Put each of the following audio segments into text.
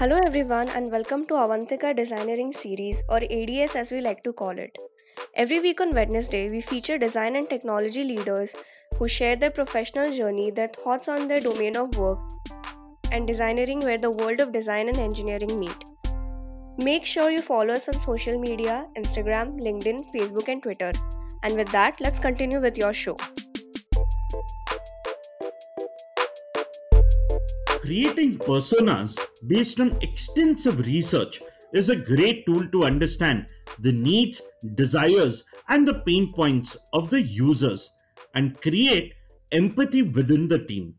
Hello everyone and welcome to Avantika Designeering series or ADS as we like to call it. Every week on Wednesday, we feature design and technology leaders who share their professional journey, their thoughts on their domain of work, and designeering where the world of design and engineering meet. Make sure you follow us on social media Instagram, LinkedIn, Facebook, and Twitter. And with that, let's continue with your show. Creating personas based on extensive research is a great tool to understand the needs, desires, and the pain points of the users and create empathy within the team.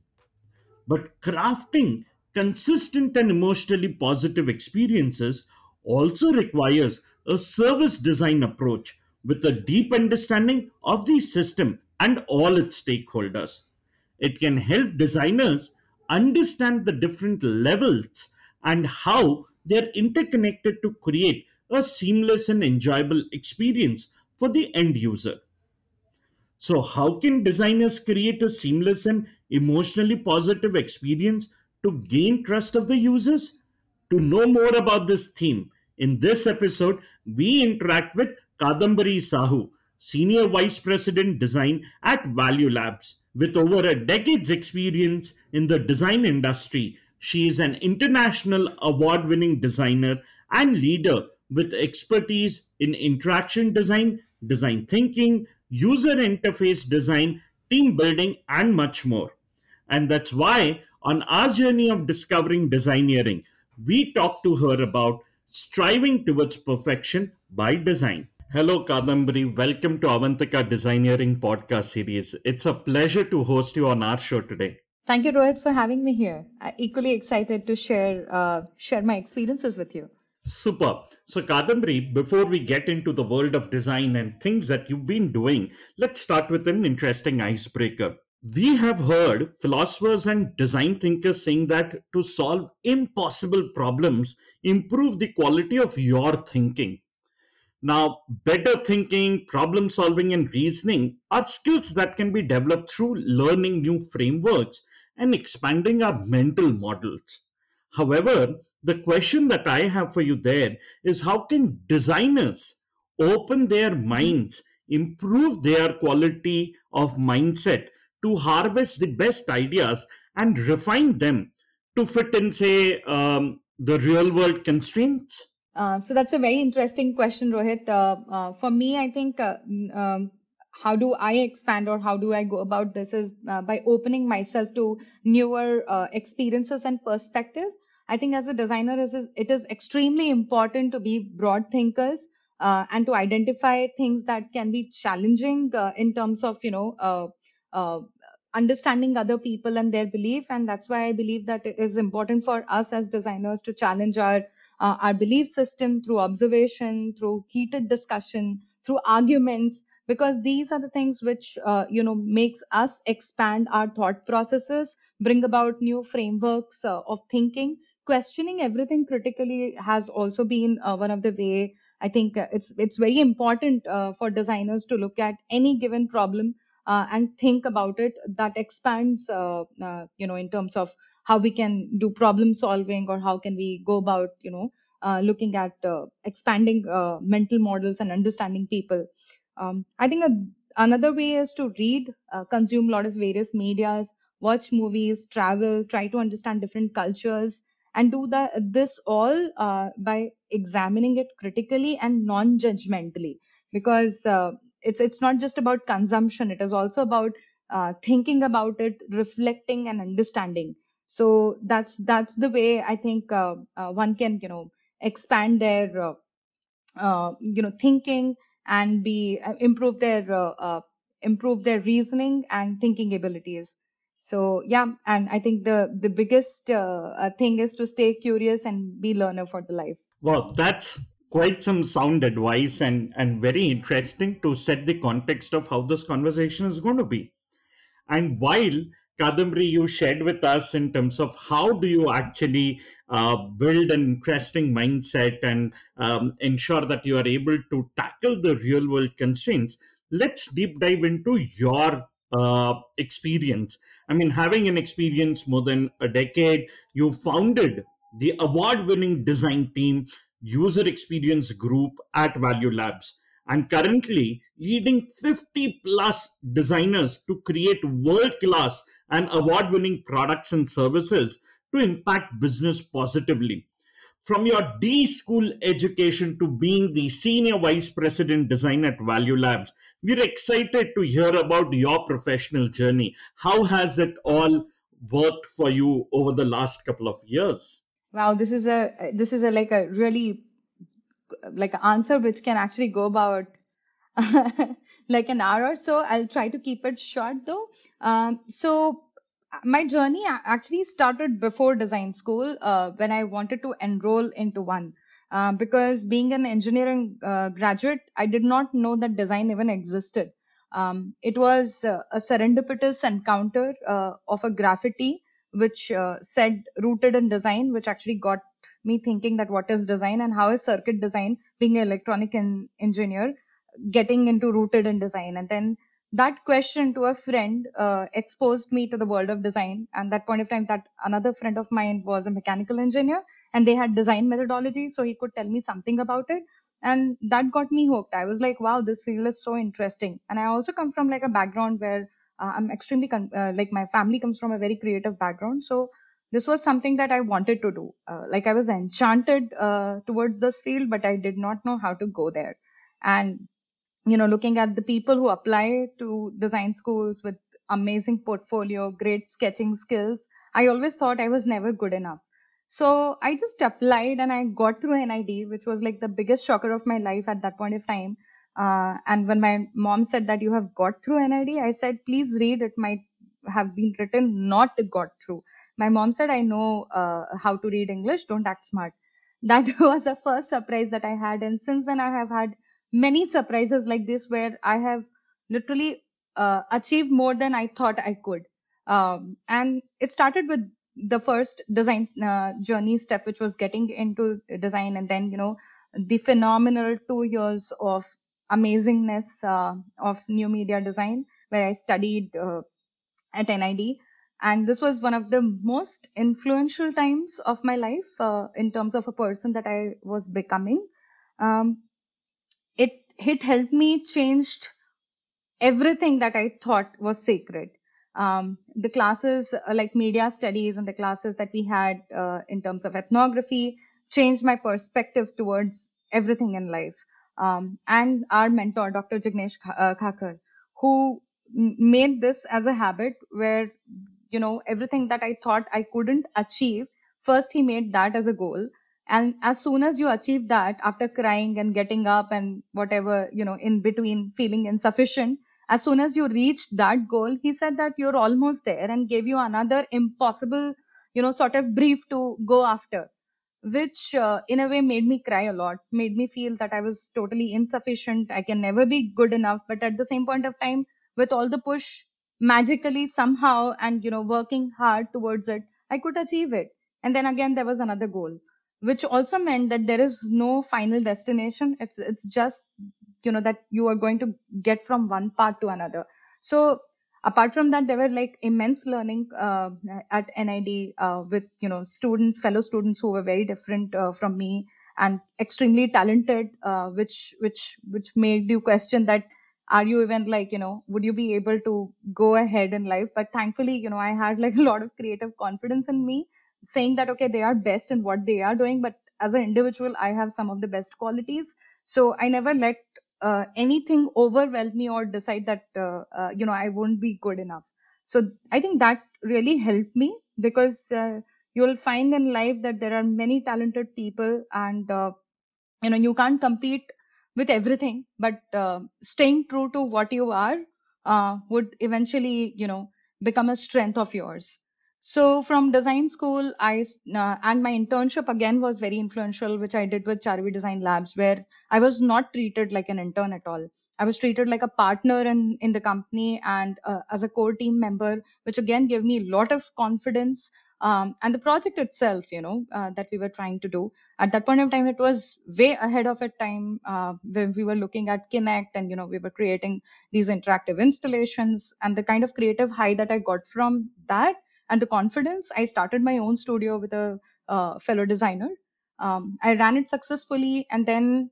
But crafting consistent and emotionally positive experiences also requires a service design approach with a deep understanding of the system and all its stakeholders. It can help designers understand the different levels and how they're interconnected to create a seamless and enjoyable experience for the end user. So, how can designers create a seamless and emotionally positive experience to gain trust of the users? To know more about this theme, in this episode, we interact with Kadambari Sahu, Senior Vice President Design at Value Labs. With over a decade's experience in the design industry, she is an international award winning designer and leader with expertise in interaction design, design thinking, user interface design, team building, and much more. And that's why, on our journey of discovering designeering, we talk to her about striving towards perfection by design. Hello, Kadambari. Welcome to Avantika Designeering podcast series. It's a pleasure to host you on our show today. Thank you, Rohit, for having me here. I'm equally excited to share uh, share my experiences with you. Super. So, Kadambari, before we get into the world of design and things that you've been doing, let's start with an interesting icebreaker. We have heard philosophers and design thinkers saying that to solve impossible problems, improve the quality of your thinking. Now, better thinking, problem solving, and reasoning are skills that can be developed through learning new frameworks and expanding our mental models. However, the question that I have for you there is how can designers open their minds, improve their quality of mindset to harvest the best ideas and refine them to fit in, say, um, the real world constraints? Uh, so that's a very interesting question, Rohit. Uh, uh, for me, I think uh, um, how do I expand or how do I go about this is uh, by opening myself to newer uh, experiences and perspective. I think as a designer, it is, it is extremely important to be broad thinkers and to identify things that can be challenging in terms of, you know, understanding other people and their belief. And that's why I believe that it is important for us as designers to challenge our uh, our belief system through observation, through heated discussion, through arguments, because these are the things which uh, you know makes us expand our thought processes, bring about new frameworks uh, of thinking. Questioning everything critically has also been uh, one of the way I think uh, it's it's very important uh, for designers to look at any given problem and think about it. That expands you know in terms of how we can do problem solving or how can we go about you know uh, looking at uh, expanding uh, mental models and understanding people um, i think a, another way is to read uh, consume a lot of various medias watch movies travel try to understand different cultures and do that this all uh, by examining it critically and non-judgmentally because uh, it's it's not just about consumption it is also about thinking about it reflecting and understanding. So that's that's the way i think uh, uh, one can you know expand their uh, uh you know thinking and be uh, improve their uh, improve their reasoning and thinking abilities. So yeah and i think the the biggest thing is to stay curious and be learner for the life. Well that's quite some sound advice and and very interesting to set the context of how this conversation is going to be and while Kadambari you shared with us in terms of how do you actually uh, build an interesting mindset and um, ensure that you are able to tackle the real world constraints. Let's deep dive into your uh, experience. I mean, having an experience more than a decade, you founded the award winning design team, user experience group at Value Labs and currently leading 50 plus designers to create world class and award winning products and services to impact business positively. From your D school education to being the senior vice president design at Value Labs, we're excited to hear about your professional journey. How has it all worked for you over the last couple of years? Wow, this is a this is a like a really like an answer which can actually go about like an hour or so. I'll try to keep it short though. Um, so my journey actually started before design school uh, when I wanted to enroll into one. Uh, because being an engineering uh, graduate, I did not know that design even existed. Um, it was a serendipitous encounter uh, of a graffiti which uh, said rooted in design, which actually got me thinking that what is design and how is circuit design, being an electronic engineer, getting into rooted in design. And then that question to a friend uh, exposed me to the world of design. And that point of time, that another friend of mine was a mechanical engineer and they had design methodology. So he could tell me something about it. And that got me hooked. I was like, wow, this field is so interesting. And I also come from like a background where uh, I'm extremely, con- uh, like my family comes from a very creative background. So this was something that I wanted to do. Uh, like I was enchanted uh, towards this field, but I did not know how to go there. And you know, looking at the people who apply to design schools with amazing portfolio, great sketching skills, I always thought I was never good enough. So I just applied and I got through NID, which was like the biggest shocker of my life at that point of time. Uh, and when my mom said that you have got through NID, I said, please read. It might have been written not got through. My mom said, I know uh, how to read English. Don't act smart. That was the first surprise that I had. And since then, I have had many surprises like this where I have literally uh, achieved more than I thought I could. Um, and it started with the first design uh, journey step, which was getting into design, and then you know the phenomenal two years of amazingness uh, of new media design, where I studied uh, at NID. And this was one of the most influential times of my life uh, in terms of a person that I was becoming. Um, it it helped me changed everything that I thought was sacred. Um, the classes uh, like media studies and the classes that we had uh, in terms of ethnography changed my perspective towards everything in life. Um, and our mentor, Dr. Jignesh uh, Khakhar, who made this as a habit where, you know, everything that I thought I couldn't achieve, first he made that as a goal and as soon as you achieve that after crying and getting up and whatever you know in between feeling insufficient as soon as you reach that goal he said that you're almost there and gave you another impossible you know sort of brief to go after which uh, in a way made me cry a lot made me feel that i was totally insufficient i can never be good enough but at the same point of time with all the push magically somehow and you know working hard towards it i could achieve it. And then again there was another goal which also meant that there is no final destination. It's it's just you know that you are going to get from one part to another. So apart from that there were like immense learning uh, at nid uh, with you know students fellow students who were very different uh, from me and extremely talented uh, which which which made you question that are you even like you know would you be able to go ahead in life? But thankfully you know i had like a lot of creative confidence in me saying that okay they are best in what they are doing but as an individual i have some of the best qualities. So i never let uh, anything overwhelm me or decide that uh, uh, you know i won't be good enough. So i think that really helped me because uh, you'll find in life that there are many talented people and uh, you know you can't compete with everything but uh, staying true to what you are would eventually you know become a strength of yours so from design school, I uh, and my internship again was very influential, which I did with Charvi Design Labs, where I was not treated like an intern at all. I was treated like a partner in, in the company and uh, as a core team member, which again gave me a lot of confidence. Um, and the project itself, you know, uh, that we were trying to do at that point of time, it was way ahead of its time uh, when we were looking at Kinect and, you know, we were creating these interactive installations and the kind of creative high that I got from that and the confidence. I started my own studio with a uh, fellow designer. Um, I ran it successfully and then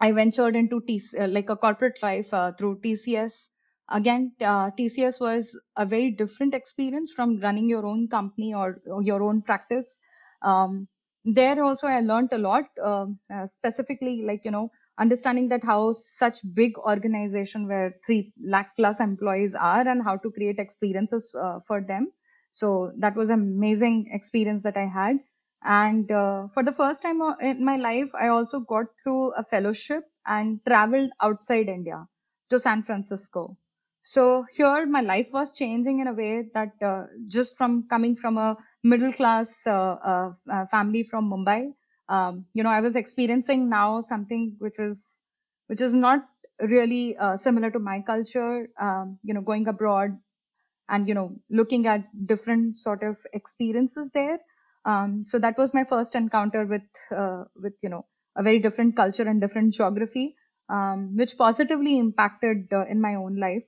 I ventured into TC, uh, like a corporate life uh, through TCS. Again, uh, TCS was a very different experience from running your own company or, or your own practice. Um, there also, I learned a lot, um, uh, specifically like, you know, understanding that how such big organization where three lakh plus employees are and how to create experiences for them. So that was an amazing experience that I had. And uh, for the first time uh, in my life, I also got through a fellowship and traveled outside India to San Francisco. So here my life was changing in a way that uh, just from coming from a middle class uh, uh, uh family from Mumbai, um, you know, I was experiencing now something which is which is not really similar to my culture. Um, you know, going abroad and you know looking at different sort of experiences there um, so that was my first encounter with uh, with you know a very different culture and different geography, um, which positively impacted uh, in my own life.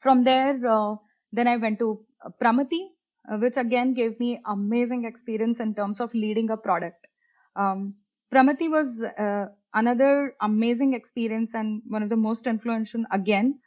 From there, uh, then I went to Pramati, uh, which again gave me amazing experience in terms of leading a product. Um, Pramati was uh, another amazing experience and one of the most influential again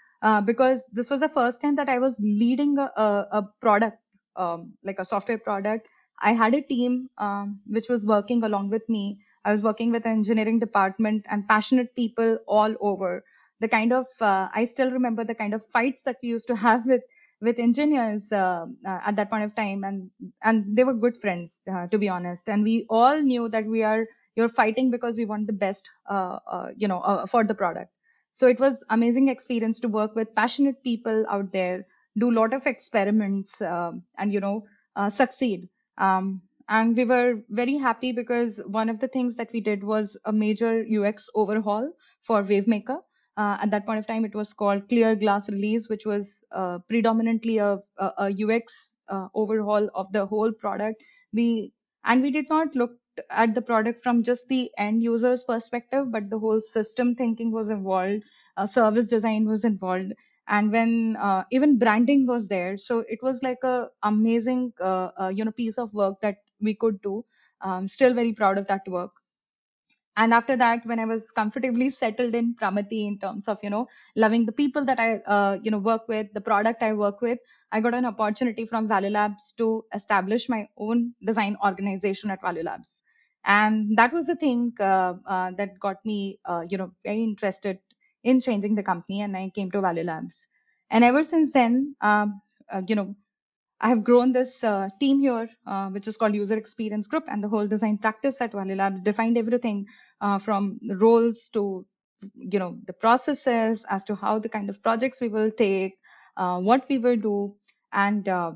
because this was the first time that I was leading a, a, product, um, like a software product I had a team um, which was working along with me. I was working with an engineering department and passionate people all over. The kind of uh, I still remember the kind of fights that we used to have with with engineers uh, uh, at that point of time, and and they were good friends uh, to be honest. And we all knew that we are you're fighting because we want the best, uh, uh, you know, for the product. So it was amazing experience to work with passionate people out there, do a lot of experiments, um, and you know, succeed. Um, and we were very happy because one of the things that we did was a major UX overhaul for WaveMaker. Uh, at that point of time, it was called Clear Glass Release, which was uh, predominantly a, a, a UX uh, overhaul of the whole product. We and we did not look at the product from just the end user's perspective, but the whole system thinking was involved, uh, service design was involved, and when uh, even branding was there so it was like a amazing uh, uh, you know piece of work that we could do. Um, still very proud of that work. And after that when i was comfortably settled in pramati in terms of you know loving the people that i uh, you know work with the product i work with i got an opportunity from value labs to establish my own design organization at value labs and that was the thing uh, uh, that got me you know very interested in changing the company and I came to Value Labs. And ever since then, um, uh, you know, I have grown this uh, team here, uh, which is called User Experience Group, and the whole design practice at Value Labs defined everything uh, from roles to, you know, the processes as to how the kind of projects we will take, uh, what we will do, and uh,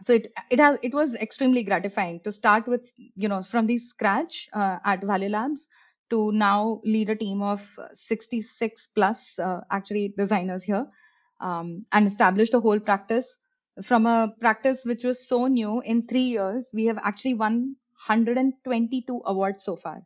so it it has it was extremely gratifying to start with, you know, from the scratch at Value Labs to now lead a team of 66 plus uh, actually designers here um, and established a whole practice. From a practice which was so new in three years we have actually won 122 awards so far.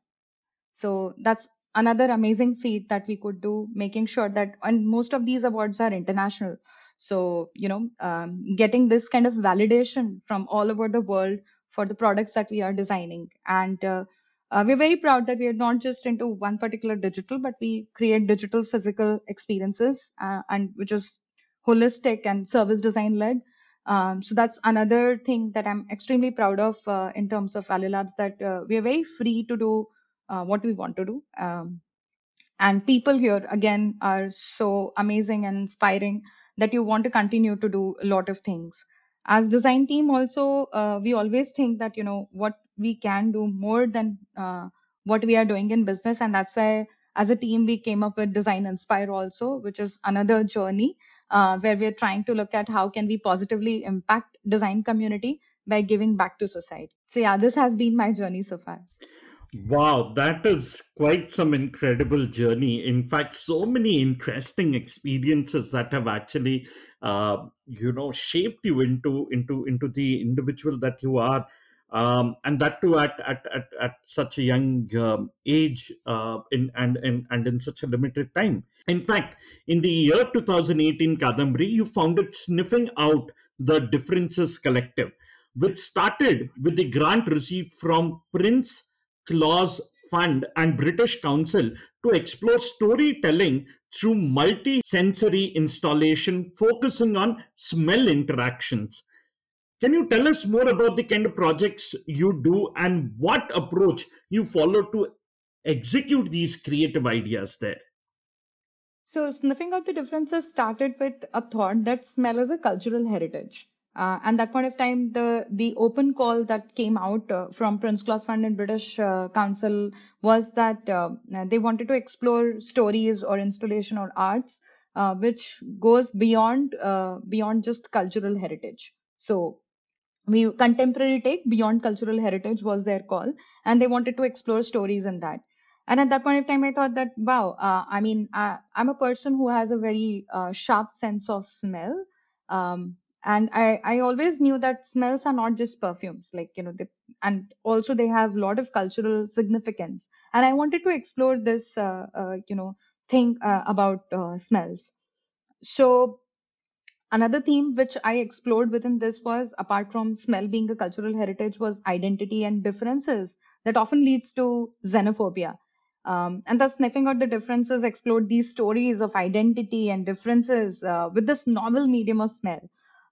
So that's another amazing feat that we could do making sure that and most of these awards are international so you know um, getting this kind of validation from all over the world for the products that we are designing and uh, uh, we're very proud that we are not just into one particular digital, but we create digital physical experiences, uh, and which is holistic and service design led. Um, so that's another thing that I'm extremely proud of uh, in terms of Value Labs that uh, we are very free to do uh, what we want to do. Um, and people here again are so amazing and inspiring that you want to continue to do a lot of things. As design team also uh, we always think that you know what we can do more than uh, what we are doing in business. And that's why as a team we came up with design inspire also which is another journey uh, where we're trying to look at how can we positively impact design community by giving back to society. So yeah this has been my journey so far Wow, that is quite some incredible journey. In fact, so many interesting experiences that have actually, uh, you know, shaped you into into into the individual that you are, um, and that too at at at, at such a young um, age, uh, in and, and and in such a limited time. In fact, in the year 2018, Kadambari, you founded Sniffing Out the Differences Collective, which started with the grant received from Prince Claus Fund and British Council to explore storytelling through multi-sensory installation focusing on smell interactions. Can you tell us more about the kind of projects you do and what approach you follow to execute these creative ideas there? So, sniffing out the differences started with a thought that smell is a cultural heritage. Uh, and that point of time, the the open call that came out uh, from Prince Claus Fund and British uh, Council was that uh, they wanted to explore stories or installation or arts uh, which goes beyond uh, beyond just cultural heritage. So we contemporary take beyond cultural heritage was their call, and they wanted to explore stories in that. And at that point of time, I thought that wow, I mean, I, am a person who has a very sharp sense of smell. Um, and I, I always knew that smells are not just perfumes like you know they, and also they have a lot of cultural significance. And i wanted to explore this uh, uh, you know thing uh, about uh, smells. So another theme which i explored within this was apart from smell being a cultural heritage was identity and differences that often leads to xenophobia. Um, and thus sniffing out the differences explored these stories of identity and differences uh, with this novel medium of smell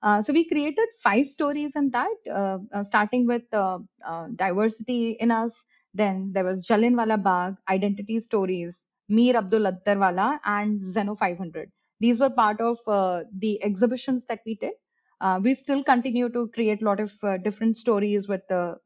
uh, so we created five stories in that, uh, uh, starting with uh, uh, diversity in us. Then there was Jallianwala Bagh, identity stories, Mir Abdul Attarwala, and Xeno 500. These were part of the exhibitions that we did. we still continue to create a lot of different stories with the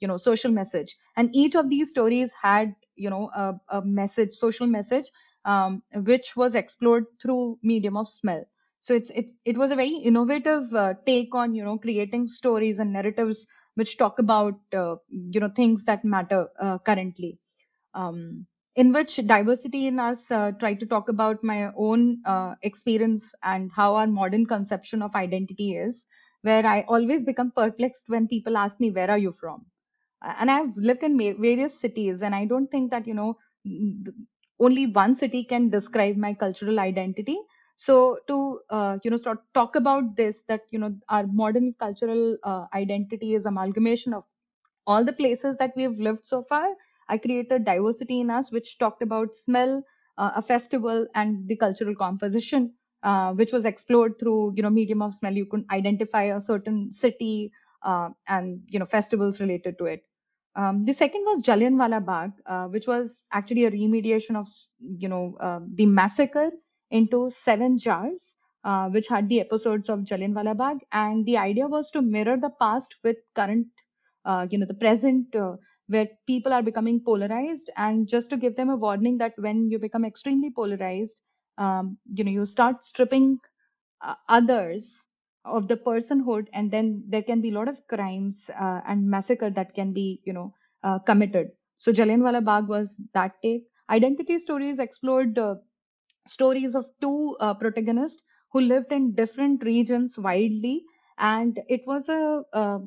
you know social message, and each of these stories had you know a, a message, social message, um, which was explored through medium of smell so it's it's it was a very innovative uh, take on you know creating stories and narratives which talk about uh, you know things that matter uh, currently. Um, in which diversity in us uh, try to talk about my own uh, experience and how our modern conception of identity is where i always become perplexed when people ask me where are you from? And i've lived in various cities and i don't think that you know only one city can describe my cultural identity so to uh, you know talk about this, that you know our modern cultural uh, identity is amalgamation of all the places that we have lived so far. I created diversity in us, which talked about smell, uh, a festival, and the cultural composition, uh, which was explored through you know medium of smell. You could identify a certain city uh, and you know festivals related to it. Um, the second was Jallianwala Bagh, uh, which was actually a remediation of you know the massacre into seven jars, uh, which had the episodes of Jallianwala Bagh. And the idea was to mirror the past with current, uh, you know, the present, uh, where people are becoming polarized, and just to give them a warning that when you become extremely polarized, um, you know, you start stripping uh, others of the personhood, and then there can be a lot of crimes uh, and massacre that can be, you know, uh, committed. So Jallianwala Bagh was that take. Identity stories explored stories of two uh, protagonists who lived in different regions widely. And it was a, a,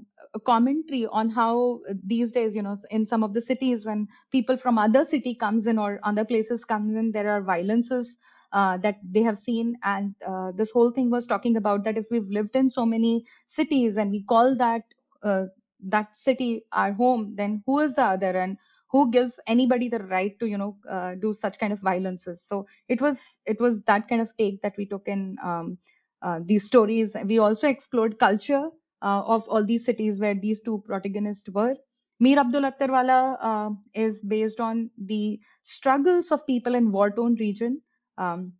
commentary on how these days you know in some of the cities when people from other city comes in or other places comes in there are violences uh, that they have seen. And uh, this whole thing was talking about that if we've lived in so many cities and we call that uh, that city our home then who is the other? And who gives anybody the right to you know uh, do such kind of violences. So it was it was that kind of take that we took in um, uh, these stories. We also explored culture uh, of all these cities where these two protagonists were. Mir Abdul Attarwala uh, is based on the struggles of people in war-torn region um,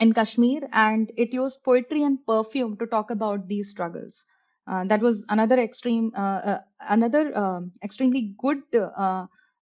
in Kashmir, and it used poetry and perfume to talk about these struggles. Uh, that was another extreme, uh, another um, extremely good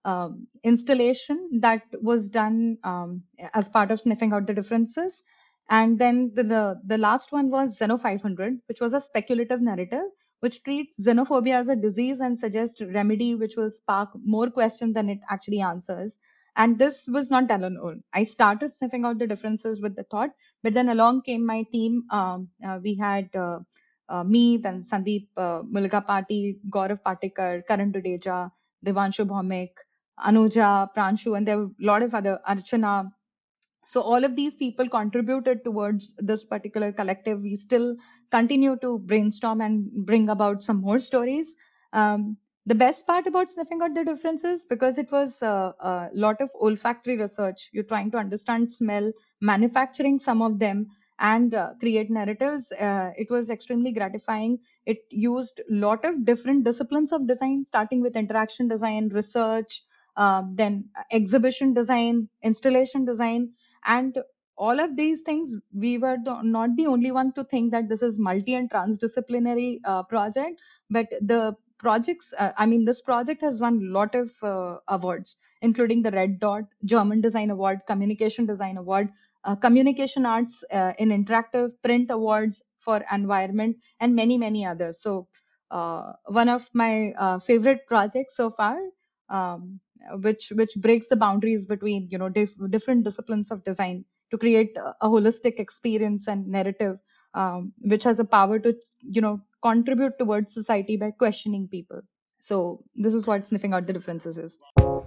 um, installation that was done um, as part of sniffing out the differences. And then the, the, the last one was Xeno 500, which was a speculative narrative, which treats xenophobia as a disease and suggests remedy which will spark more questions than it actually answers. And this was not done alone. I started sniffing out the differences with the thought, but then along came my team. Um, uh, we had uh, uh, me, then Sandeep uh, Mulgapati, Gaurav Patikar, Karan Dudeja, Devanshu Bhaumik, Anuja, Pranshu, and there were a lot of other Archana. So all of these people contributed towards this particular collective. We still continue to brainstorm and bring about some more stories. Um, the best part about sniffing out the differences because it was uh, a lot of olfactory research. You're trying to understand smell, manufacturing some of them, and uh, create narratives. Uh, it was extremely gratifying. It used a lot of different disciplines of design, starting with interaction design, research, uh, then exhibition design, installation design, and all of these things. We were not the only one to think that this is multi and transdisciplinary uh, project, but the projects. Uh, I mean, this project has won a lot of uh, awards, including the Red Dot German Design Award, Communication Design Award, uh, Communication Arts uh, in Interactive Print Awards for Environment, and many many others. So. one of my favorite projects so far um, which which breaks the boundaries between you know dif- different disciplines of design to create a holistic experience and narrative um, which has a power to you know contribute towards society by questioning people. So this is what sniffing out the differences is.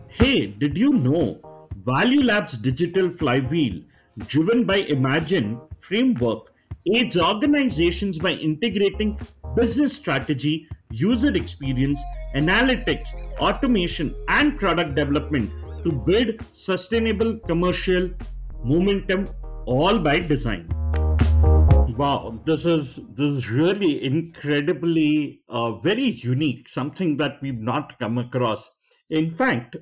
Hey did you know value labs digital flywheel driven by imagine framework aids organizations by integrating business strategy user experience, analytics, automation, and product development to build sustainable commercial momentum all by design. Wow, this is this is really incredibly uh, very unique, something that we've not come across. In fact,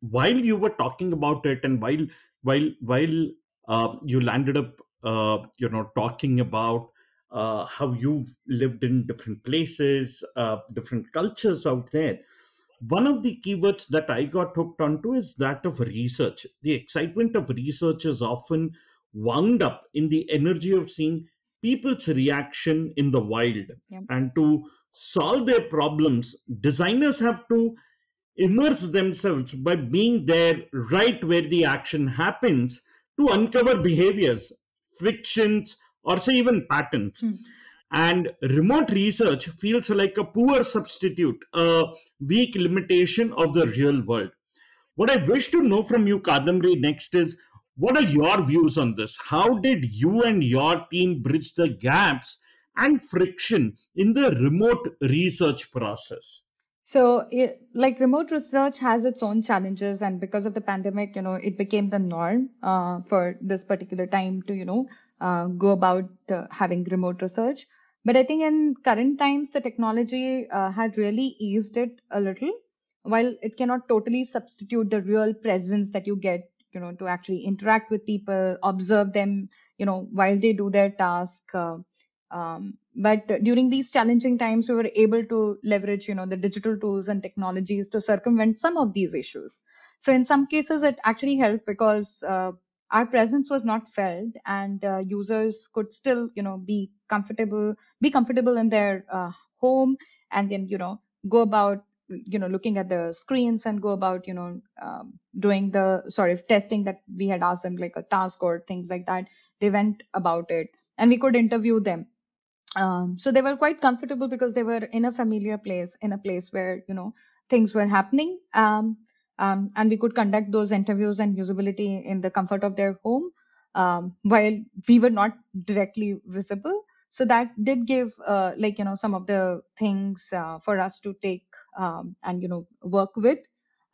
while you were talking about it, and while while while uh, you landed up, uh, you know, talking about uh, how you've lived in different places, uh, different cultures out there. One of the keywords that I got hooked onto is that of research. The excitement of research is often wound up in the energy of seeing people's reaction in the wild. Yeah. And to solve their problems, designers have to immerse themselves by being there right where the action happens to uncover behaviors, frictions, or say even patents. Mm. And remote research feels like a poor substitute, a weak limitation of the real world. What I wish to know from you, Kadambari, next is what are your views on this? How did you and your team bridge the gaps and friction in the remote research process? So, like remote research has its own challenges, and because of the pandemic, you know, it became the norm uh, for this particular time to, you know, uh, go about uh, having remote research. But I think in current times, the technology uh, had really eased it a little. While it cannot totally substitute the real presence that you get, you know, to actually interact with people, observe them, you know, while they do their task. Uh, um, but during these challenging times, we were able to leverage, you know, the digital tools and technologies to circumvent some of these issues. So in some cases, it actually helped because uh, our presence was not felt and uh, users could still you know be comfortable be comfortable in their uh, home and then you know go about you know looking at the screens and go about you know um, doing the sort of testing that we had asked them like a task or things like that. They went about it and we could interview them. Um, so they were quite comfortable because they were in a familiar place in a place where you know things were happening. Um, um, and we could conduct those interviews and usability in the comfort of their home um, while we were not directly visible. So that did give uh, like you know some of the things uh, for us to take um, and you know work with.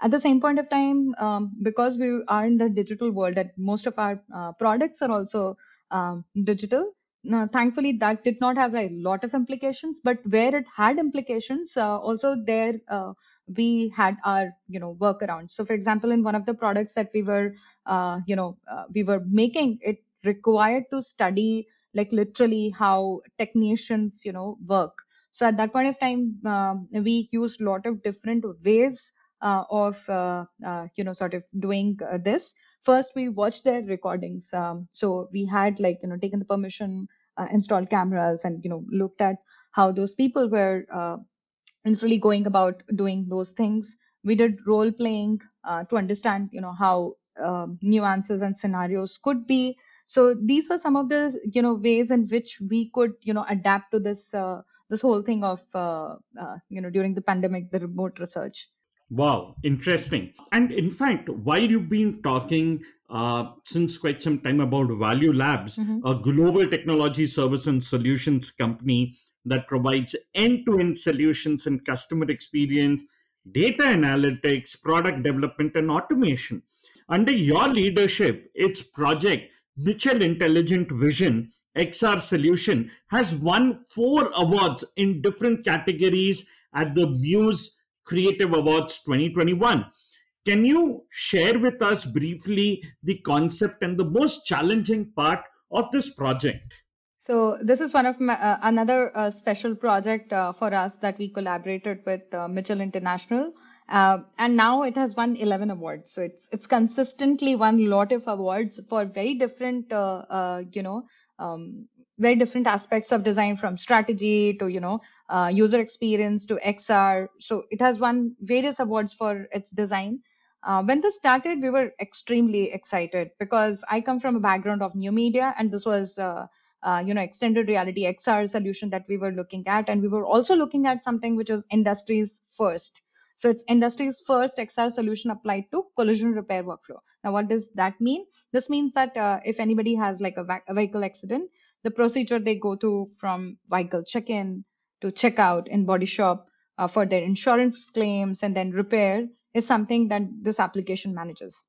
At the same point of time um, because we are in the digital world that most of our uh, products are also um, digital now, thankfully that did not have a lot of implications but where it had implications uh, also there uh, we had our you know workarounds so for example in one of the products that we were uh, you know uh, we were making it required to study like literally how technicians you know work. So at that point of time um, we used a lot of different ways uh, of uh, uh, you know sort of doing uh, this. First we watched their recordings. Um, so we had like you know taken the permission installed cameras and you know looked at how those people were uh, literally going about doing those things. We did role playing uh, to understand, you know, how um, nuances and scenarios could be. So these were some of the, you know, ways in which we could, you know, adapt to this uh, this whole thing of, uh, uh, you know, during the pandemic, the remote research. Wow, interesting. And in fact, while you've been talking uh, since quite some time about Value Labs, mm-hmm. a global technology service and solutions company that provides end to end solutions in customer experience, data analytics, product development, and automation. Under your leadership, its project, Mitchell Intelligent Vision XR Solution, has won four awards in different categories at the Muse Creative Awards 2021. Can you share with us briefly the concept and the most challenging part of this project? So this is one of my, uh, another uh, special project uh, for us that we collaborated with uh, Mitchell International, uh, and now it has won 11 awards. So it's it's consistently won a lot of awards for very different, uh, you know, um, very different aspects of design, from strategy to you know user experience to XR. So it has won various awards for its design. when this started, we were extremely excited because I come from a background of new media, and this was uh, you know extended reality xr solution that we were looking at. And we were also looking at something which is industries first. So it's industries first xr solution applied to collision repair workflow. Now what does that mean? This means that uh, if anybody has like a, a, vehicle accident the procedure they go through from vehicle check-in to checkout in body shop uh, for their insurance claims and then repair is something that this application manages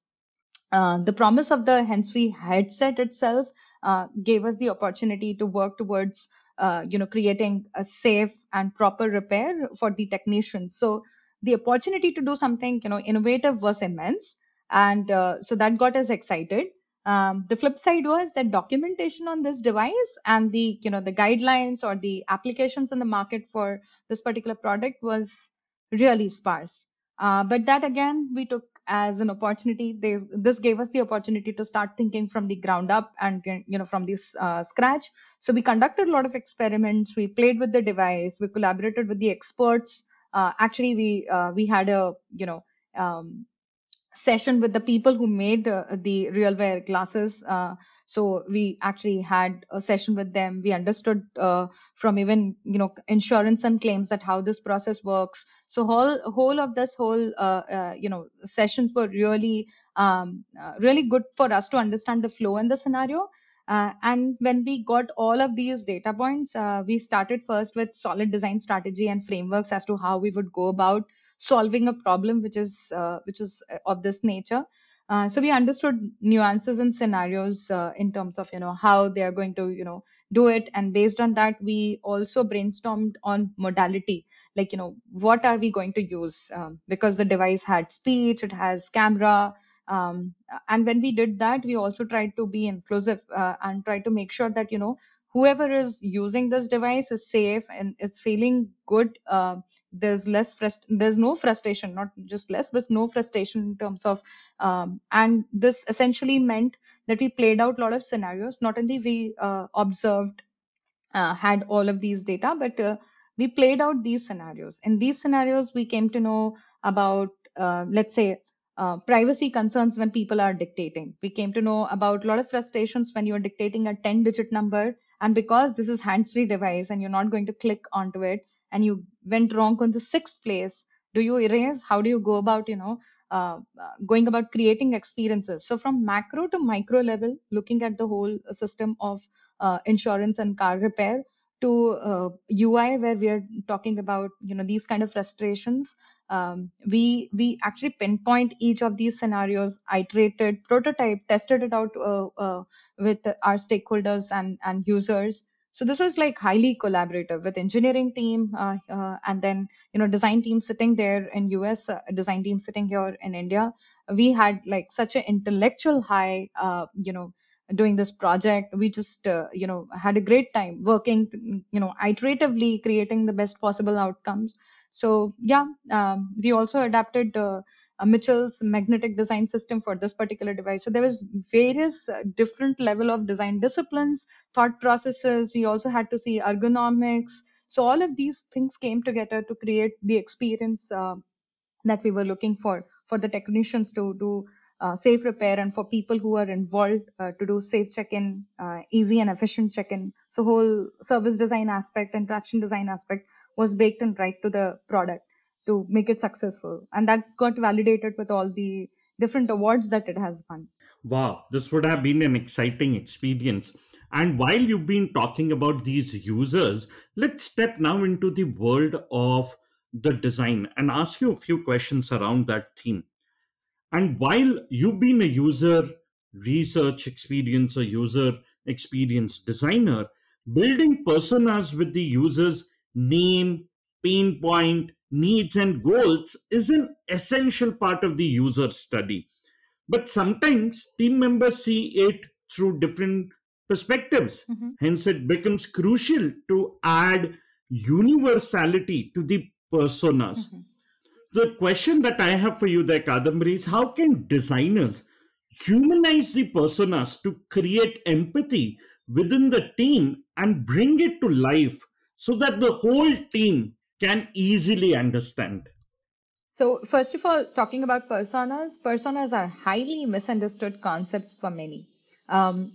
uh, the promise of the hands-free headset itself uh, gave us the opportunity to work towards uh, you know creating a safe and proper repair for the technicians. So the opportunity to do something you know innovative was immense and uh, so that got us excited. Um, the flip side was that documentation on this device and the you know the guidelines or the applications in the market for this particular product was really sparse. Uh, but that again we took as an opportunity. This, this gave us the opportunity to start thinking from the ground up and you know from this uh, scratch. So we conducted a lot of experiments. We played with the device. We collaborated with the experts. Uh, actually, we uh, we had a you know um, session with the people who made uh, the RealWear glasses. Uh, so we actually had a session with them. We understood uh, from even you know insurance and claims that how this process works. So whole whole of this whole uh, uh, you know sessions were really um, uh, really good for us to understand the flow and the scenario. and when we got all of these data points, we started first with solid design strategy and frameworks as to how we would go about solving a problem which is uh, which is uh, of this nature. Uh, so we understood nuances and scenarios uh, in terms of you know how they are going to you know do it. And based on that we also brainstormed on modality like you know what are we going to use? Um, because the device had speech it has camera. Um, and when we did that we also tried to be inclusive uh, and try to make sure that you know whoever is using this device is safe and is feeling good uh, there's less frust- there's no frustration not just less but no frustration in terms of um, and this essentially meant that we played out a lot of scenarios not only we uh, observed uh, had all of these data but uh, we played out these scenarios. In these scenarios we came to know about uh, let's say uh, privacy concerns when people are dictating. We came to know about a lot of frustrations when you're dictating a 10 digit number and because this is hands free device and you're not going to click onto it and you went wrong on the sixth place do you erase? How do you go about you know uh, going about creating experiences? So from macro to micro level looking at the whole system of uh, insurance and car repair to ui uh, where we are talking about you know these kind of frustrations um, we we actually pinpoint each of these scenarios iterated prototype tested it out uh, uh, with our stakeholders and and users so this was like highly collaborative with engineering team uh, uh, and then you know design team sitting there in us uh, design team sitting here in india. We had like such an intellectual high uh, you know doing this project. We just uh, you know had a great time working you know iteratively creating the best possible outcomes. So yeah um, we also adapted uh, Mitchell's magnetic design system for this particular device. So there was various uh, different level of design disciplines, thought processes. We also had to see ergonomics. so all of these things came together to create the experience uh, that we were looking for for the technicians to do uh, safe repair and for people who are involved uh, to do safe check-in, uh, easy and efficient check-in. So whole service design aspect, interaction design aspect was baked in right to the product to make it successful. And that's got validated with all the different awards that it has won. Wow, this would have been an exciting experience. And while you've been talking about these users, let's step now into the world of the design and ask you a few questions around that theme. And while you've been a user research experience or user experience designer, building personas with the user's name, pain point, needs, and goals is an essential part of the user study. But sometimes team members see it through different perspectives. Mm-hmm. Hence, it becomes crucial to add universality to the personas. Mm-hmm the question that I have for you there, Kadambari, is how can designers humanize the personas to create empathy within the team and bring it to life so that the whole team can easily understand? So, first of all, talking about personas, personas are highly misunderstood concepts for many. Um,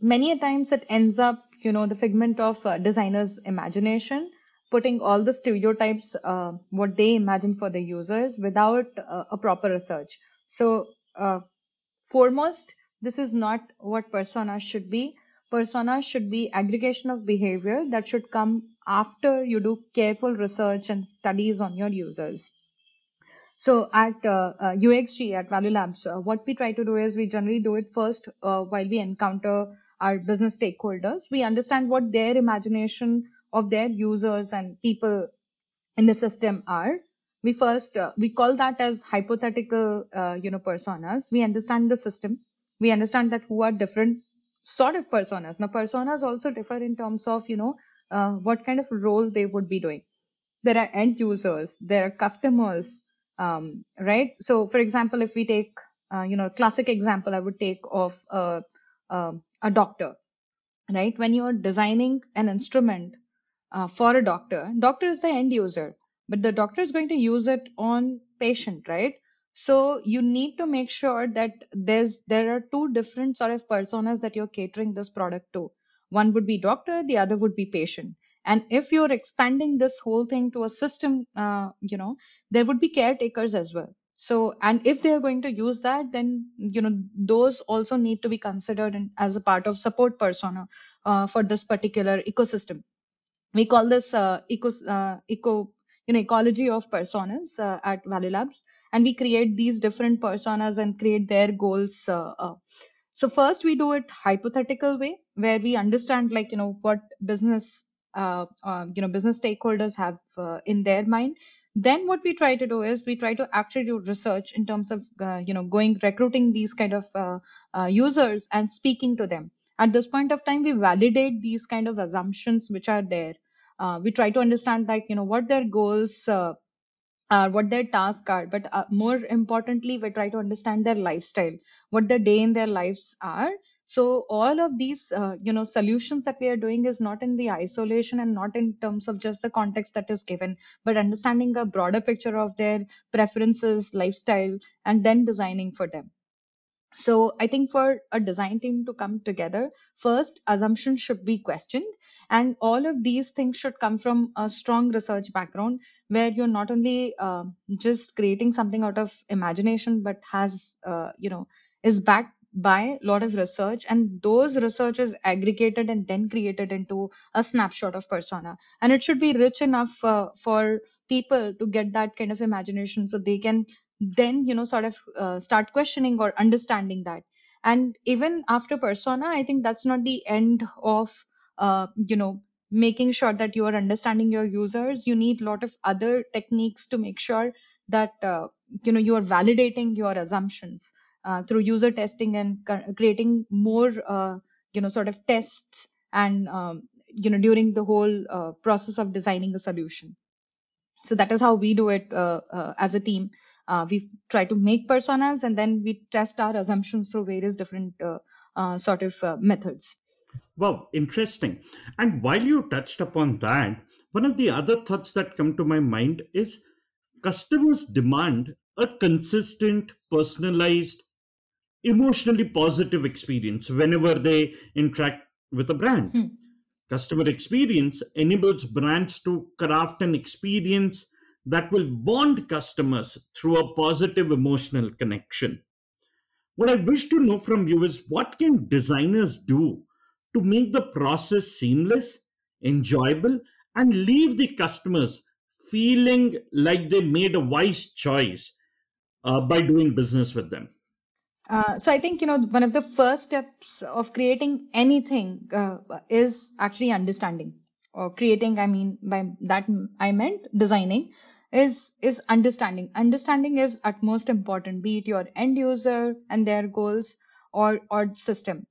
many a times it ends up, you know, the figment of uh, designers' imagination putting all the stereotypes, uh, what they imagine for the users without uh, a proper research. So, uh, foremost, this is not what persona should be. Persona should be aggregation of behavior that should come after you do careful research and studies on your users. So at uh, uh, UXG at Value Labs, uh, what we try to do is we generally do it first uh, while we encounter our business stakeholders. We understand what their imagination of their users and people in the system are we first uh, we call that as hypothetical uh, you know personas we understand the system we understand that who are different sort of personas. Now personas also differ in terms of you know uh, what kind of role they would be doing. There are end users there are customers um, right? So for example if we take uh, you know classic example i would take of a, a, a doctor right? When you're designing an instrument uh, for a doctor doctor is the end user but the doctor is going to use it on patient right so you need to make sure that there's there are two different sort of personas that you're catering this product to. One would be doctor the other would be patient. And if you're expanding this whole thing to a system uh, you know there would be caretakers as well. So and if they are going to use that then you know those also need to be considered in, as a part of support persona uh, for this particular ecosystem. We call this uh, eco, uh, eco you know ecology of personas uh, at value labs and we create these different personas and create their goals uh, uh. so first we do it hypothetical way where we understand like you know what business uh, you know business stakeholders have in their mind. Then what we try to do is we try to actually do research in terms of you know going recruiting these kind of users and speaking to them. At this point of time we validate these kind of assumptions which are there. Uh, we try to understand like you know what their goals uh, what their tasks are but uh, more importantly we try to understand their lifestyle what the day in their lives are. So all of these uh, you know solutions that we are doing is not in the isolation and not in terms of just the context that is given but understanding a broader picture of their preferences lifestyle and then designing for them so I think for a design team to come together, first assumptions should be questioned, and all of these things should come from a strong research background where you're not only uh, just creating something out of imagination, but has uh, you know is backed by a lot of research. And those research is aggregated and then created into a snapshot of persona. And it should be rich enough uh, for people to get that kind of imagination so they can then you know sort of uh, start questioning or understanding that. And even after persona i think that's not the end of uh, you know making sure that you are understanding your users. You need a lot of other techniques to make sure that uh, you know you are validating your assumptions uh, through user testing and creating more uh, you know sort of tests and um, you know during the whole uh, process of designing a solution. So that is how we do it as a team uh, we try to make personas and then we test our assumptions through various different uh, uh, sort of uh, methods Wow, interesting. And while you touched upon that, one of the other thoughts that come to my mind is customers demand a consistent, personalized, emotionally positive experience whenever they interact with a brand. Hmm. Customer experience enables brands to craft an experience that will bond customers through a positive emotional connection. What I wish to know from you is what can designers do to make the process seamless, enjoyable, and leave the customers feeling like they made a wise choice uh, by doing business with them? Uh, so I think you know one of the first steps of creating anything uh, is actually understanding or creating. I mean by that I meant designing is is understanding. Understanding is at most important, be it your end user and their goals or or system.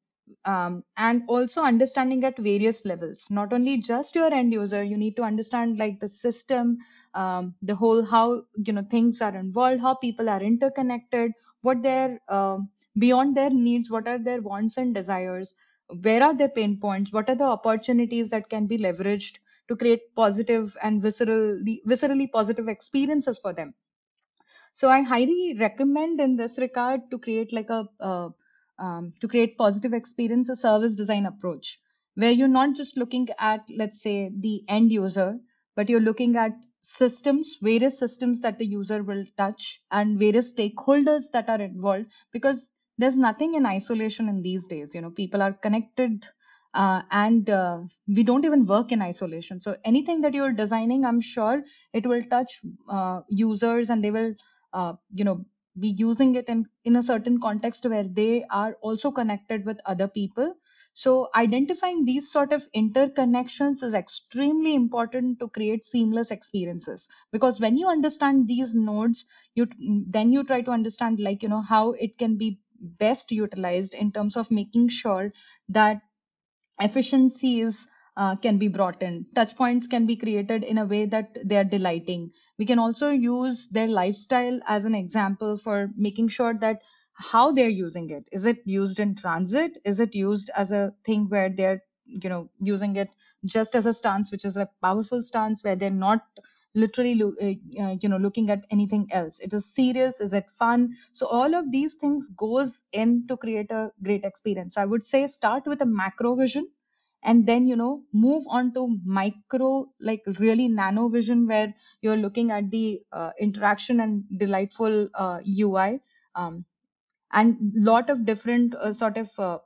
Um, and also understanding at various levels not only just your end user you need to understand like the system um, the whole how you know things are involved how people are interconnected what their um beyond their needs what are their wants and desires where are their pain points what are the opportunities that can be leveraged to create positive and viscerally viscerally positive experiences for them. So i highly recommend in this regard to create like a uh, um, to create positive experience a service design approach where you're not just looking at let's say the end user but you're looking at systems various systems that the user will touch and various stakeholders that are involved because there's nothing in isolation in these days. You know people are connected uh, and uh, we don't even work in isolation. So anything that you're designing i'm sure it will touch uh, users and they will uh, you know be using it in, in a certain context where they are also connected with other people. So identifying these sort of interconnections is extremely important to create seamless experiences. Because when you understand these nodes you then you try to understand like you know how it can be best utilized in terms of making sure that efficiencies uh, can be brought in. Touch points can be created in a way that they are delighting. We can also use their lifestyle as an example for making sure that how they're using it. Is it used in transit? Is it used as a thing where they're you know using it just as a stance which is a powerful stance where they're not literally uh, uh, you know looking at anything else. It is serious is it fun? So all of these things goes in to create a great experience. So i would say start with a macro vision and then you know move on to micro like really nano vision where you're looking at the uh, interaction and delightful uh, ui um, and lot of different uh, sort of uh,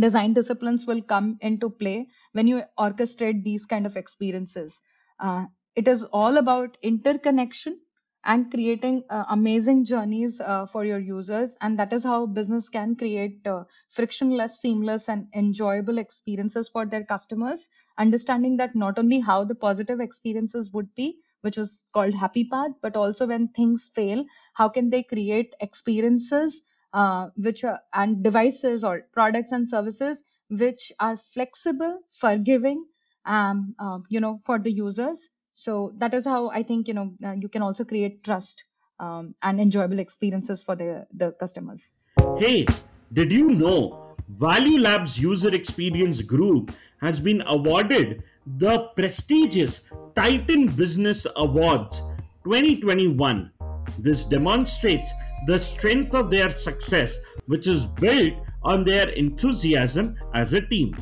design disciplines will come into play when you orchestrate these kind of experiences. Uh, it is all about interconnection and creating uh, amazing journeys uh, for your users. And that is how business can create uh, frictionless seamless and enjoyable experiences for their customers. Understanding that not only how the positive experiences would be which is called happy path but also when things fail how can they create experiences uh, which are, and devices or products and services which are flexible forgiving um, uh, you know for the users so that is how i think you know uh, you can also create trust um, and enjoyable experiences for the the customers Hey, did you know Value Labs User Experience Group has been awarded the prestigious Titan Business Awards 2021? This demonstrates the strength of their success, which is built on their enthusiasm as a team.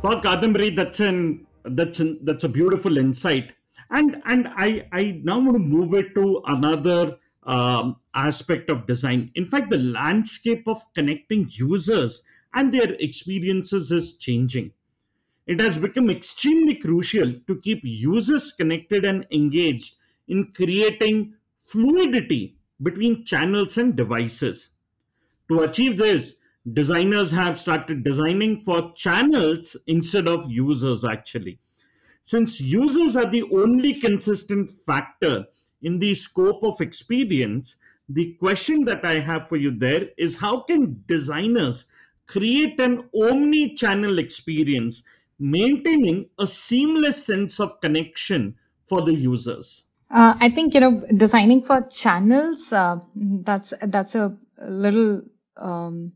For Kadambari, that's an that's an, that's a beautiful insight, and and I I now want to move it to another um, aspect of design. In fact, the landscape of connecting users and their experiences is changing. It has become extremely crucial to keep users connected and engaged in creating fluidity between channels and devices. To achieve this, designers have started designing for channels instead of users, actually. Since users are the only consistent factor in the scope of experience, the question that I have for you there is how can designers create an omni channel experience, maintaining a seamless sense of connection for the users? uh, i think you know designing for channels uh, that's that's a little um,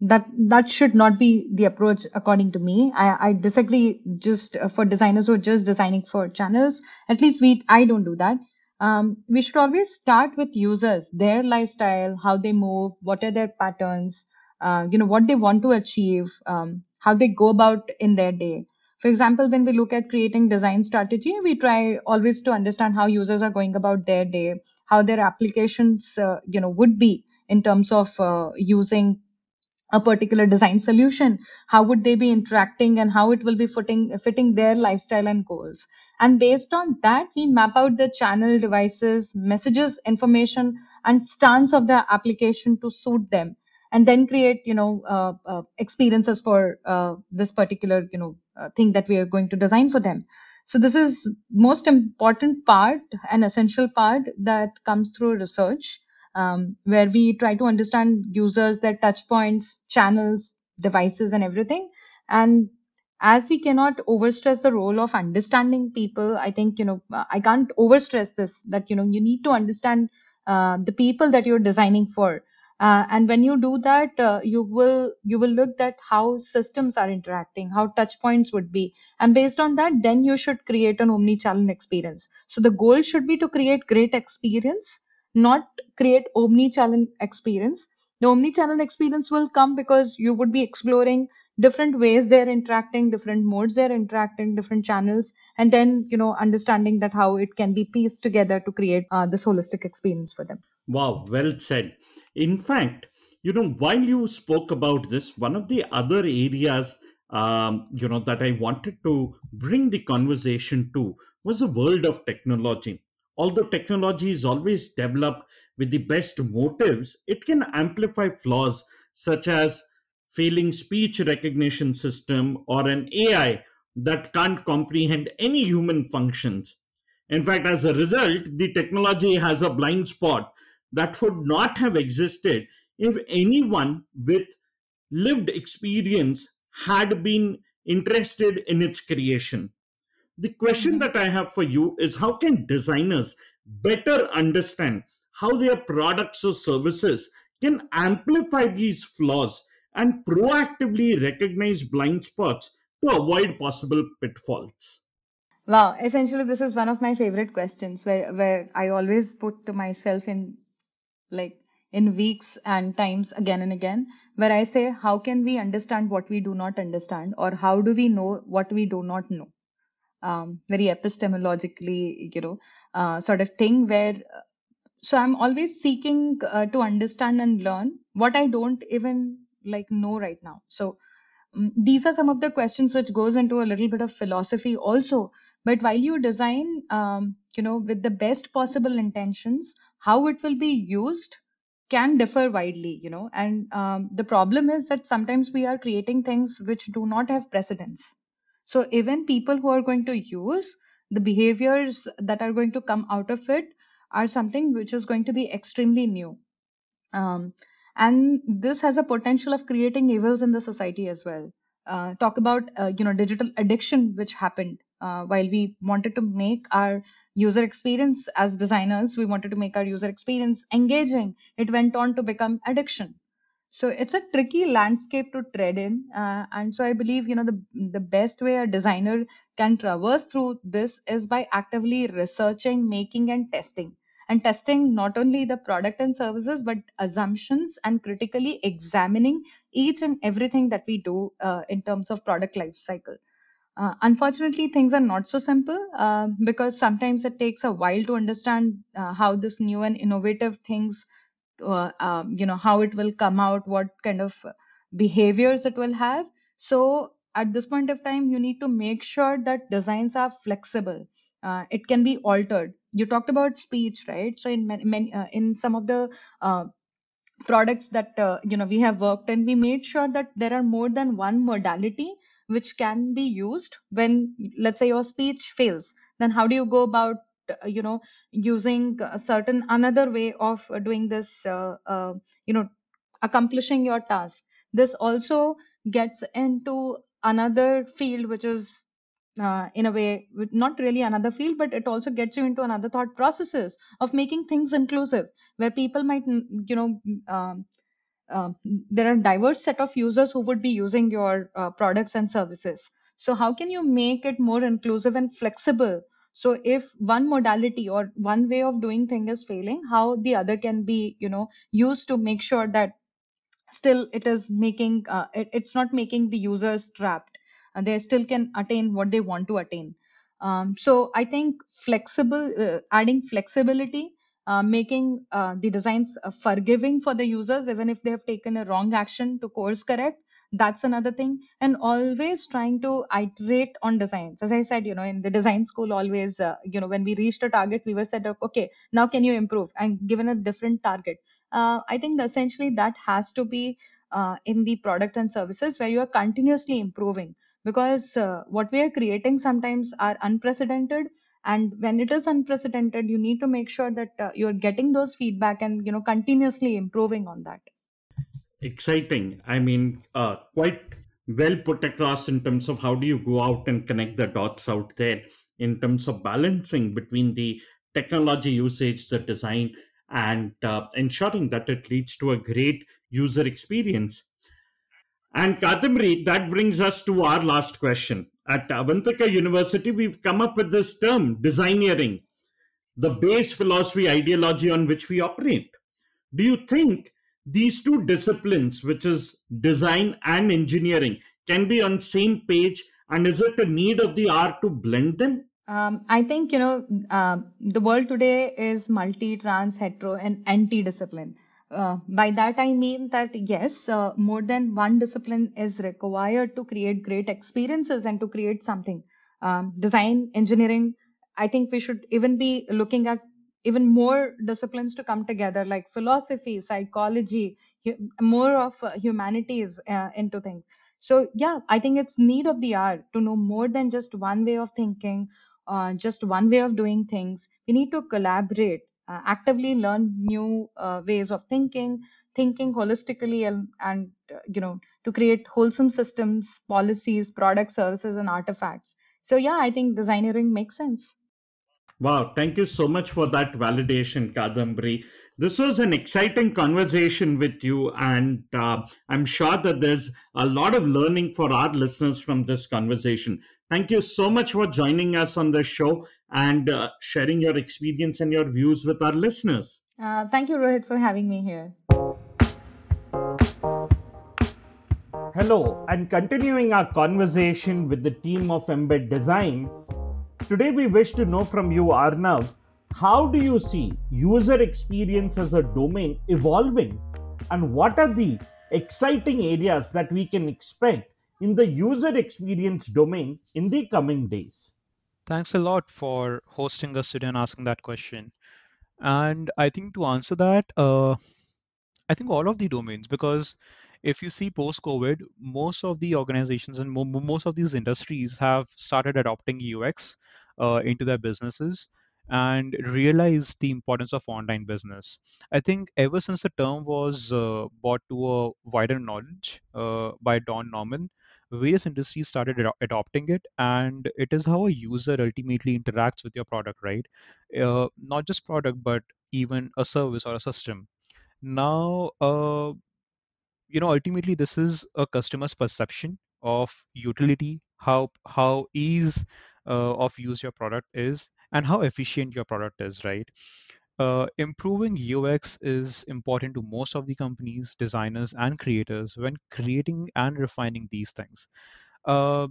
that that should not be the approach according to me. I, I disagree just uh, for designers who are just designing for channels. At least we i don't do that. Um, we should always start with users their lifestyle how they move what are their patterns uh, you know what they want to achieve um, how they go about in their day. For example when we look at creating design strategy we try always to understand how users are going about their day how their applications uh, you know would be in terms of uh, using a particular design solution how would they be interacting and how it will be fitting fitting their lifestyle and goals. And based on that we map out the channel devices messages information and stance of the application to suit them. And then create you know uh, uh, experiences for uh, this particular you know uh, thing that we are going to design for them. So this is most important part and essential part that comes through research um, where we try to understand users, their touch points, channels, devices, and everything. And as we cannot overstress the role of understanding people, I think, you know, I can't overstress this that, you know, you need to understand uh, the people that you're designing for. Uh, and when you do that, uh, you will you will look at how systems are interacting, how touch points would be, and based on that, then you should create an omni-channel experience. So the goal should be to create great experience not create omni-channel experience. The omni-channel experience will come because you would be exploring different ways they're interacting, different modes they're interacting, different channels, and then you know understanding that how it can be pieced together to create uh, this holistic experience for them. Wow, well said. In fact, you know, while you spoke about this, one of the other areas um, you know that I wanted to bring the conversation to was the world of technology although technology is always developed with the best motives, it can amplify flaws such as failing speech recognition system or an AI that can't comprehend any human functions. In fact, as a result, the technology has a blind spot that would not have existed if anyone with lived experience had been interested in its creation. The question mm-hmm. that I have for you is how can designers better understand how their products or services can amplify these flaws and proactively recognize blind spots to avoid possible pitfalls? Wow, essentially, this is one of my favorite questions where, where I always put to myself in like in weeks and times again and again, where I say, How can we understand what we do not understand, or how do we know what we do not know? Um, very epistemologically, you know, uh, sort of thing where uh, so I'm always seeking uh, to understand and learn what I don't even like know right now. So um, these are some of the questions which goes into a little bit of philosophy also. But while you design, um, you know, with the best possible intentions, how it will be used can differ widely, you know. And um, the problem is that sometimes we are creating things which do not have precedence so even people who are going to use the behaviors that are going to come out of it are something which is going to be extremely new. Um, and this has a potential of creating evils in the society as well. Uh, talk about uh, you know digital addiction which happened uh, while we wanted to make our user experience as designers we wanted to make our user experience engaging it went on to become addiction so it's a tricky landscape to tread in uh, and so i believe you know the the best way a designer can traverse through this is by actively researching making and testing. And testing not only the product and services but assumptions and critically examining each and everything that we do uh, in terms of product life cycle. Uh, unfortunately things are not so simple uh, because sometimes it takes a while to understand uh, how this new and innovative things uh, um, you know how it will come out what kind of behaviors it will have. So at this point of time you need to make sure that designs are flexible. Uh, it can be altered. You talked about speech right? So in many, uh, in some of the uh, products that uh, you know we have worked and we made sure that there are more than one modality which can be used when let's say your speech fails. Then how do you go about you know using a certain another way of uh, doing this uh, uh, you know accomplishing your task. This also gets into another field which is uh, in a way not really another field but it also gets you into another thought processes of making things inclusive where people might you know um, there are diverse set of users who would be using your uh, products and services. So how can you make it more inclusive and flexible so if one modality or one way of doing thing is failing how the other can be you know used to make sure that still it is making uh, it, it's not making the users trapped and they still can attain what they want to attain. Um, so i think flexible uh, adding flexibility uh, making uh, the designs uh, forgiving for the users even if they have taken a wrong action to course correct that's another thing. And always trying to iterate on designs. As i said you know in the design school always uh, you know when we reached a target we were said okay now can you improve? and given a different target. Uh, i think essentially that has to be uh, in the product and services where you are continuously improving. Because uh, what we are creating sometimes are unprecedented and when it is unprecedented you need to make sure that uh, you're getting those feedback and you know continuously improving on that exciting i mean uh, quite well put across in terms of how do you go out and connect the dots out there in terms of balancing between the technology usage the design and uh, ensuring that it leads to a great user experience. And Kadambari, that brings us to our last question. At Avantika University, we've come up with this term, designeering, the base philosophy ideology on which we operate. Do you think these two disciplines, which is design and engineering, can be on same page? And is it a need of the hour to blend them? Um, I think, you know, uh, the world today is multi, trans, hetero, and anti discipline. Uh, by that, I mean that yes, uh, more than one discipline is required to create great experiences and to create something. Um, design, engineering, I think we should even be looking at even more disciplines to come together, like philosophy, psychology, more of uh, humanities uh, into things. So, yeah, I think it's need of the hour to know more than just one way of thinking uh, just one way of doing things. We need to collaborate, uh, actively learn new uh, ways of thinking, thinking holistically, and, and uh, you know to create wholesome systems, policies, products, services, and artifacts. So yeah, I think designeering makes sense. Wow, thank you so much for that validation, Kadambari. This was an exciting conversation with you, and uh, I'm sure that there's a lot of learning for our listeners from this conversation. Thank you so much for joining us on the show and uh, sharing your experience and your views with our listeners. Uh, thank you, Rohit, for having me here. Hello, and continuing our conversation with the team of Embed Design. Today, we wish to know from you, Arnav, how do you see user experience as a domain evolving? And what are the exciting areas that we can expect in the user experience domain in the coming days? Thanks a lot for hosting us today and asking that question. And I think to answer that, uh, I think all of the domains, because if you see post COVID, most of the organizations and mo- most of these industries have started adopting UX uh, into their businesses and realized the importance of online business. I think ever since the term was uh, brought to a wider knowledge uh, by Don Norman, various industries started ad- adopting it, and it is how a user ultimately interacts with your product, right? Uh, not just product, but even a service or a system. Now, uh, you know, ultimately, this is a customer's perception of utility, how how ease uh, of use your product is and how efficient your product is right? Uh, improving ux is important to most of the companies designers and creators when creating and refining these things. Uh,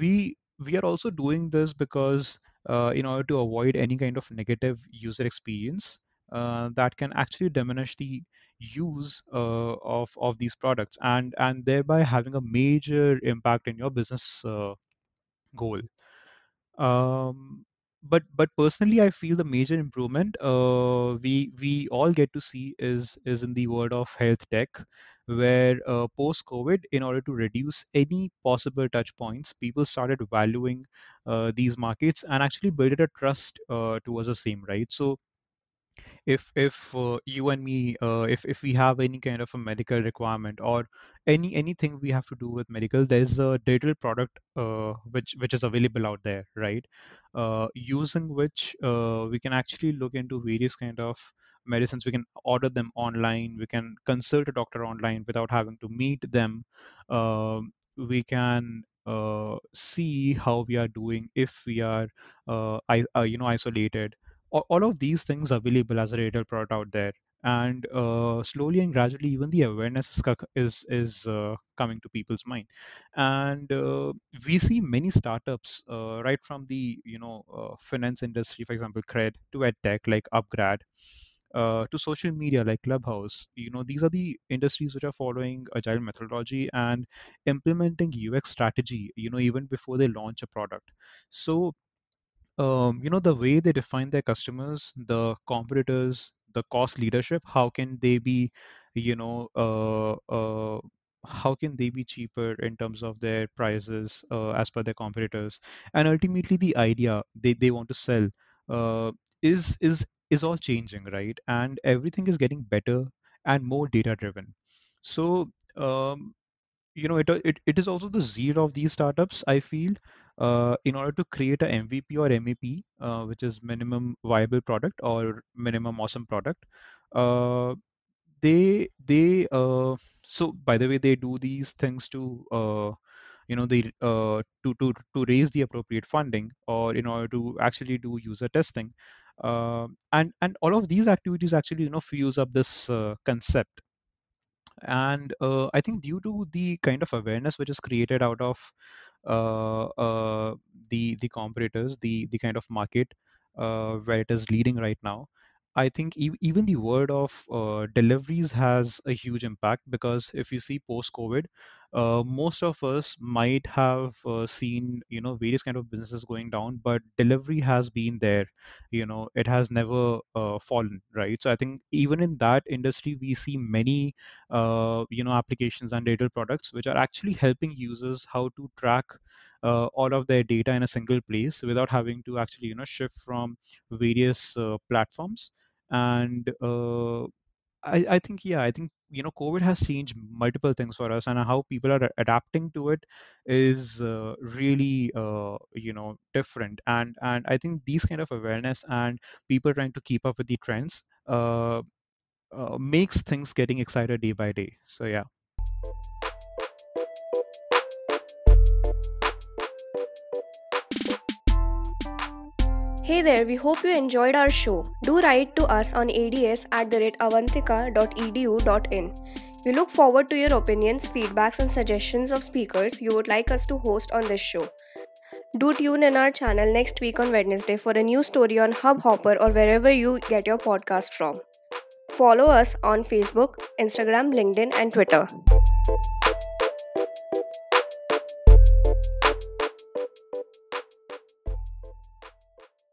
we we are also doing this because uh, in order to avoid any kind of negative user experience uh, that can actually diminish the use uh, of of these products and and thereby having a major impact in your business uh, goal um, but but personally i feel the major improvement uh, we we all get to see is is in the world of health tech where uh, post covid in order to reduce any possible touch points people started valuing uh, these markets and actually built a trust uh, towards the same right? So if if uh, you and me uh, if if we have any kind of a medical requirement or any anything we have to do with medical there's a digital product uh, which which is available out there right? Uh, using which uh, we can actually look into various kind of medicines. We can order them online. We can consult a doctor online without having to meet them. Um, we can uh, see how we are doing if we are I, you know isolated all of these things are available as a retail product out there. And uh, slowly and gradually even the awareness is is, is uh, coming to people's mind. And uh, we see many startups uh, right from the you know uh, finance industry for example cred to edtech like upgrad uh, to social media like clubhouse. You know these are the industries which are following agile methodology and implementing ux strategy you know even before they launch a product. So um, you know the way they define their customers the competitors the cost leadership how can they be you know uh, uh, how can they be cheaper in terms of their prices uh, as per their competitors? And ultimately the idea they, they want to sell uh, is is is all changing right? And everything is getting better and more data driven. So um, you know it, it it is also the zeal of these startups i feel uh, in order to create a mvp or mep uh, which is minimum viable product or minimum awesome product. Uh, they they uh, so by the way they do these things to uh, you know they uh, to to to raise the appropriate funding or in order to actually do user testing. And and all of these activities actually you know fuse up this concept and uh, i think due to the kind of awareness which is created out of uh, uh, the the competitors the the kind of market uh, where it is leading right now I think e- even the word of uh, deliveries has a huge impact because if you see post COVID, uh, most of us might have uh, seen you know various kind of businesses going down, but delivery has been there. You know, it has never uh, fallen, right? So I think even in that industry, we see many uh, you know applications and digital products which are actually helping users how to track uh, all of their data in a single place without having to actually you know shift from various uh, platforms. And uh, I, I think yeah i think you know covid has changed multiple things for us and how people are adapting to it is uh, really uh, you know different. And and i think these kind of awareness and people trying to keep up with the trends uh, uh makes things getting excited day by day. So yeah Hey there, we hope you enjoyed our show. Do write to us on ads at the rate avantika.edu.in. We look forward to your opinions, feedbacks, and suggestions of speakers you would like us to host on this show. Do tune in our channel next week on Wednesday for a new story on Hubhopper or wherever you get your podcast from. Follow us on Facebook, Instagram, LinkedIn, and Twitter.